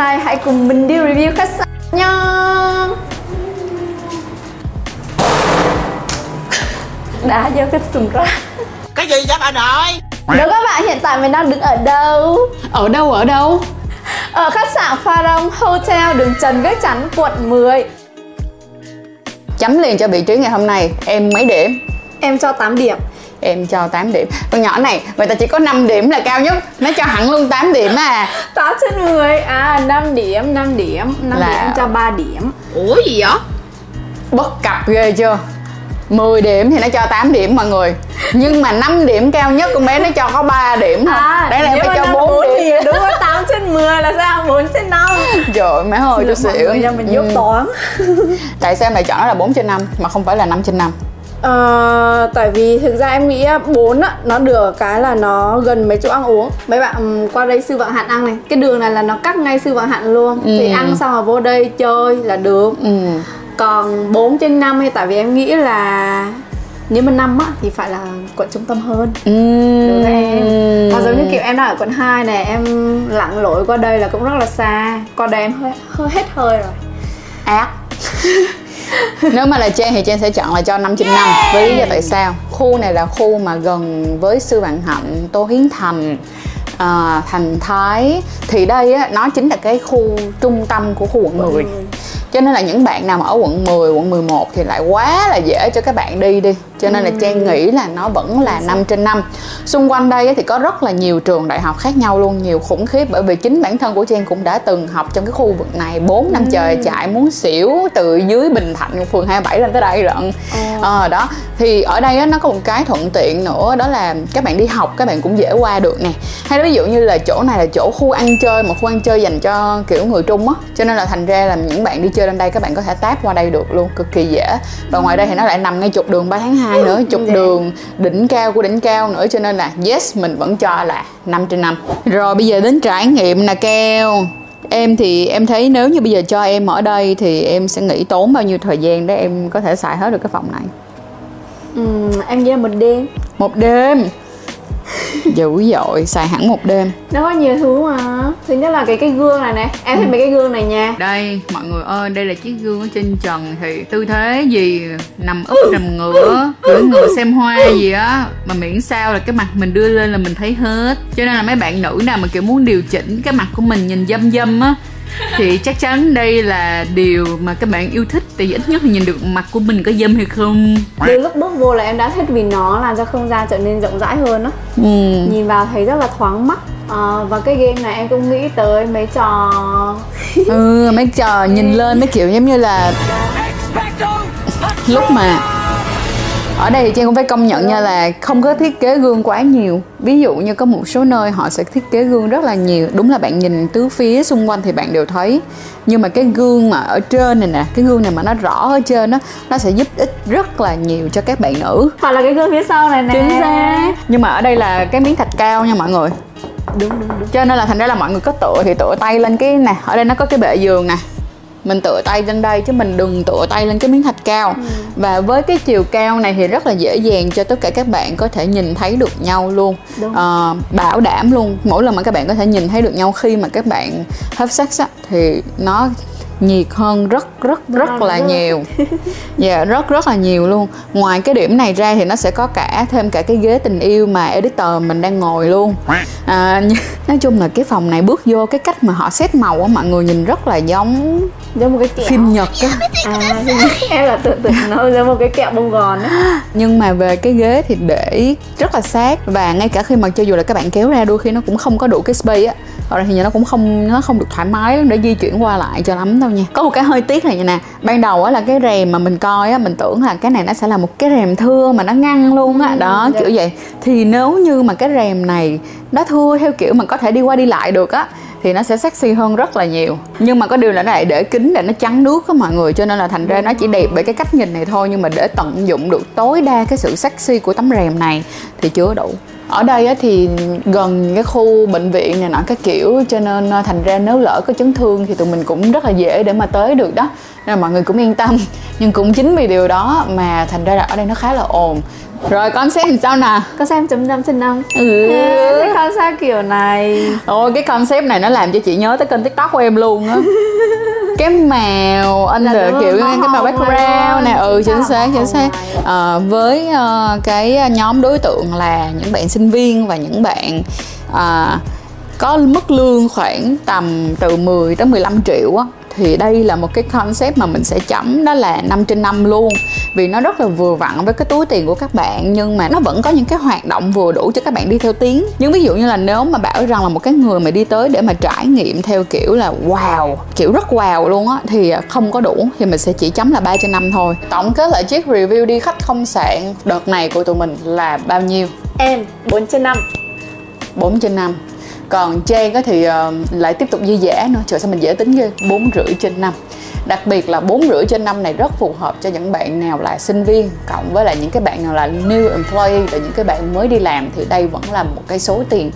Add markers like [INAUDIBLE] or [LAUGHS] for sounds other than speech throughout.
nay hãy cùng mình đi review khách sạn nha Đã vô cái sùng ra Cái gì vậy bà nội Đố các bạn hiện tại mình đang đứng ở đâu? Ở đâu ở đâu? Ở khách sạn Pharom Hotel đường Trần Viết Chánh, quận 10 Chấm liền cho vị trí ngày hôm nay Em mấy điểm? Em cho 8 điểm Em cho 8 điểm. Con nhỏ này người ta chỉ có 5 điểm là cao nhất. Nó cho hẳn luôn 8 điểm à. 8 trên 10 À 5 điểm, 5 điểm. 5 Là- điểm em cho 3 điểm. Ủa gì vậy? Bất cập ghê chưa? 10 điểm thì nó cho 8 điểm mọi người. Nhưng mà 5 điểm cao nhất con bé nó cho có 3 điểm. Thôi Đấy là em phải cho năm 4 bốn điểm thì đúng rồi 8 trên 10 là sao? 4 trên 5 Trời ơi, má ơi tôi Mọi xỉu. người cho mình dốt Ừ. toán. Tại sao em lại chọn nó là 4 trên 5 Mà không phải là 5 trên 5 Ờ, tại vì thực ra em nghĩ bốn nó được cái là nó gần mấy chỗ ăn uống. Mấy bạn ừm, qua đây sư vạn hạn ăn này cái đường này là nó cắt ngay sư vạn hạn luôn. Thì Ừ. ăn xong rồi vô đây chơi là được. Ừ. còn 4 trên 5 thì tại vì em nghĩ là nếu mà năm á thì phải là quận trung tâm hơn. Ừ. với em. Còn giống như kiểu em đang ở quận 2 này em lặn lội qua đây là cũng rất là xa. Qua đây em hơi, hơi hết hơi rồi. Ác [LAUGHS] nếu mà là Trang thì Trang sẽ chọn là cho 5 trên 5 với lý do tại sao? Khu này là khu mà gần với sư vạn hạnh tô hiến thành à, thành thái. Thì đây á nó chính là cái khu trung tâm của khu quận 10 cho nên là những bạn nào mà ở quận 10, quận 11 thì lại quá là dễ cho các bạn đi đi cho nên là Trang nghĩ là nó vẫn là 5 trên 5 xung quanh đây thì có rất là nhiều trường đại học khác nhau luôn nhiều khủng khiếp. Bởi vì chính bản thân của Trang cũng đã từng học trong cái khu vực này 4 năm trời chạy muốn xỉu từ dưới Bình Thạnh phường 27 lên tới đây lận. Ờ đó. Thì ở đây nó có một cái thuận tiện nữa đó là các bạn đi học các bạn cũng dễ qua được nè. Hay là ví dụ như là chỗ này là chỗ khu ăn chơi một khu ăn chơi dành cho kiểu người Trung á. Cho nên là thành ra là những bạn đi chơi lên đây các bạn có thể táp qua đây được luôn cực kỳ dễ. Và ngoài đây thì nó lại nằm ngay trục đường 3 tháng 2 nữa [LAUGHS] trục Dạ. đường đỉnh cao của đỉnh cao nữa cho nên là yes mình vẫn cho là 5 trên 5 rồi bây giờ đến trải nghiệm nè keo. Em thì em thấy nếu như bây giờ cho em ở đây thì em sẽ nghĩ tốn bao nhiêu thời gian để em có thể xài hết được cái phòng này? Ừm, em nghĩ là một đêm. Một đêm Dữ dội, xài hẳn một đêm. Nó có nhiều thứ mà. Thứ nhất là cái cái gương này này em thấy mấy cái gương này nha. Đây, mọi người ơi, đây là chiếc gương ở trên trần. Thì tư thế gì, nằm úp nằm ngửa Cưỡi ngựa xem hoa gì á. Mà miễn sao là cái mặt mình đưa lên là mình thấy hết. Cho nên là mấy bạn nữ nào mà kiểu muốn điều chỉnh cái mặt của mình nhìn dâm dâm á thì chắc chắn đây là điều mà các bạn yêu thích tại vì ít nhất thì nhìn được mặt của mình có dâm hay không. Từ lúc bước vô là em đã thích vì nó làm cho không gian trở nên rộng rãi hơn á. Ừ. nhìn vào thấy rất là thoáng mắt Ờ, và cái game này em cũng nghĩ tới mấy trò ừ mấy trò nhìn lên mấy kiểu giống như là lúc mà ở đây thì Trang cũng phải công nhận nha là không có thiết kế gương quá nhiều. Ví dụ như có một số nơi họ sẽ thiết kế gương rất là nhiều. Đúng là bạn nhìn tứ phía xung quanh thì bạn đều thấy. Nhưng mà cái gương mà ở trên này nè cái gương này mà nó rõ ở trên đó nó sẽ giúp ích rất là nhiều cho các bạn nữ. Hoặc là cái gương phía sau này nè. Chính xác. Nhưng mà ở đây là cái miếng thạch cao nha mọi người. Đúng đúng đúng. Cho nên là thành ra là mọi người có tựa thì tựa tay lên cái nè ở đây nó có cái bệ giường nè mình tựa tay lên đây chứ mình đừng tựa tay lên cái miếng thạch cao. Và với cái chiều cao này thì rất là dễ dàng cho tất cả các bạn có thể nhìn thấy được nhau luôn. Đúng. Ờ, bảo đảm luôn. Mỗi lần mà các bạn có thể nhìn thấy được nhau khi mà các bạn have sex á, thì nó nhiệt hơn rất rất rất là nhiều. [LAUGHS] Dạ rất rất là nhiều luôn. Ngoài cái điểm này ra thì nó sẽ có cả thêm cả cái ghế tình yêu mà editor mình đang ngồi luôn. À, nói chung là cái phòng này bước vô cái cách mà họ set màu á mọi người nhìn rất là giống giống một cái kẹo. phim nhật á. À em là tưởng tượng nó giống một cái kẹo bông gòn á. [GASPS] Nhưng mà về cái ghế thì để rất là sát và ngay cả khi mà cho dù là các bạn kéo ra đôi khi nó cũng không có đủ cái space á rồi thì nó cũng không nó không được thoải mái lắm để di chuyển qua lại cho lắm đâu nha. Có một cái hơi tiếc này nè ban đầu á là cái rèm mà mình coi á mình tưởng là cái này nó sẽ là một cái rèm thưa mà nó ngăn luôn á. Đó dạ. kiểu vậy. Thì nếu như mà cái rèm này nó thưa theo kiểu mà có thể đi qua đi lại được á thì nó sẽ sexy hơn rất là nhiều. Nhưng mà có điều là nó lại để kính để nó chắn nước á mọi người cho nên là thành ra nó chỉ đẹp bởi cái cách nhìn này thôi. Nhưng mà để tận dụng được tối đa cái sự sexy của tấm rèm này thì chưa đủ ở đây thì gần cái khu bệnh viện này nọ cái kiểu cho nên ờ, thành ra nếu lỡ có chấn thương thì tụi mình cũng rất là dễ để mà tới được đó. Nên là mọi người cũng yên tâm. [LAUGHS] Nhưng cũng chính vì điều đó mà thành ra là ở đây nó khá là ồn. Rồi con xem sao nè con xem chấm năm trên năm. Ừ. [LAUGHS] cái con sao kiểu này. Ôi cái concept này nó làm cho chị nhớ tới kênh tiktok của em luôn á [LAUGHS] cái mèo anh Là kiểu rồi, cái màu màu background nè. Ừ chính xác, màu chính xác. Ờ, với ờ, cái nhóm đối tượng là những bạn sinh viên và những bạn à, có mức lương khoảng tầm từ 10 tới 15 triệu á. Thì đây là một cái concept mà mình sẽ chấm đó là 5 trên 5 luôn. Vì nó rất là vừa vặn với cái túi tiền của các bạn nhưng mà nó vẫn có những cái hoạt động vừa đủ cho các bạn đi theo tiếng. Nhưng ví dụ như là nếu mà bảo rằng là một cái người mà đi tới để mà trải nghiệm theo kiểu là wow kiểu rất wow luôn á thì không có đủ. Thì mình sẽ chỉ chấm là 3 trên 5 thôi. Tổng kết lại chiếc review đi khách không sạn đợt này của tụi mình là bao nhiêu? Em 4 trên 5 4 trên 5 còn Trang á thì uh, lại tiếp tục dư dả nữa. Trời sao mình dễ tính ghê. Bốn rưỡi trên năm, đặc biệt là bốn rưỡi trên năm này rất phù hợp cho những bạn nào là sinh viên cộng với lại những cái bạn nào là new employee và những cái bạn mới đi làm thì đây vẫn là một cái số tiền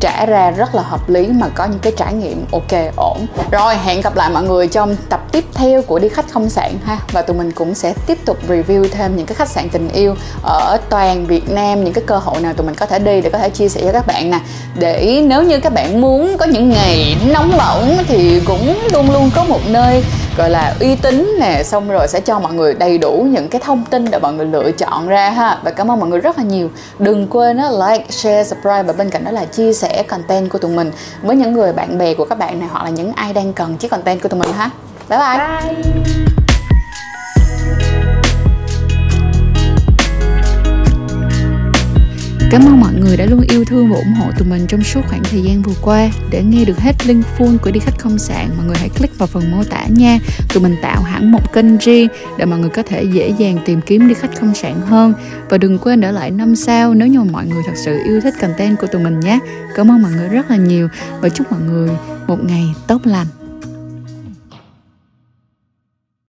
trả ra rất là hợp lý mà có những cái trải nghiệm ok, ổn. Rồi, hẹn gặp lại mọi người trong tập tiếp theo của đi khách không sạn ha. Và tụi mình cũng sẽ tiếp tục review thêm những cái khách sạn tình yêu ở toàn Việt Nam, những cái cơ hội nào tụi mình có thể đi để có thể chia sẻ cho các bạn nè. Để nếu như các bạn muốn có những ngày nóng bỏng thì cũng luôn luôn có một nơi gọi là uy tín nè. Xong rồi sẽ cho mọi người đầy đủ những cái thông tin để mọi người lựa chọn ra ha. Và cảm ơn mọi người rất là nhiều. Đừng quên á like share subscribe và bên cạnh đó là chia sẻ content của tụi mình với những người bạn bè của các bạn này hoặc là những ai đang cần chiếc content của tụi mình ha. Bye bye, bye. Cảm ơn mọi người đã luôn yêu thương và ủng hộ tụi mình trong suốt khoảng thời gian vừa qua. Để nghe được hết link full của đi khách không sạn, mọi người hãy click vào phần mô tả nha. Tụi mình tạo hẳn một kênh riêng để mọi người có thể dễ dàng tìm kiếm đi khách không sạn hơn. Và đừng quên để lại 5 sao nếu như mọi người thật sự yêu thích content của tụi mình nhé. Cảm ơn mọi người rất là nhiều và chúc mọi người một ngày tốt lành.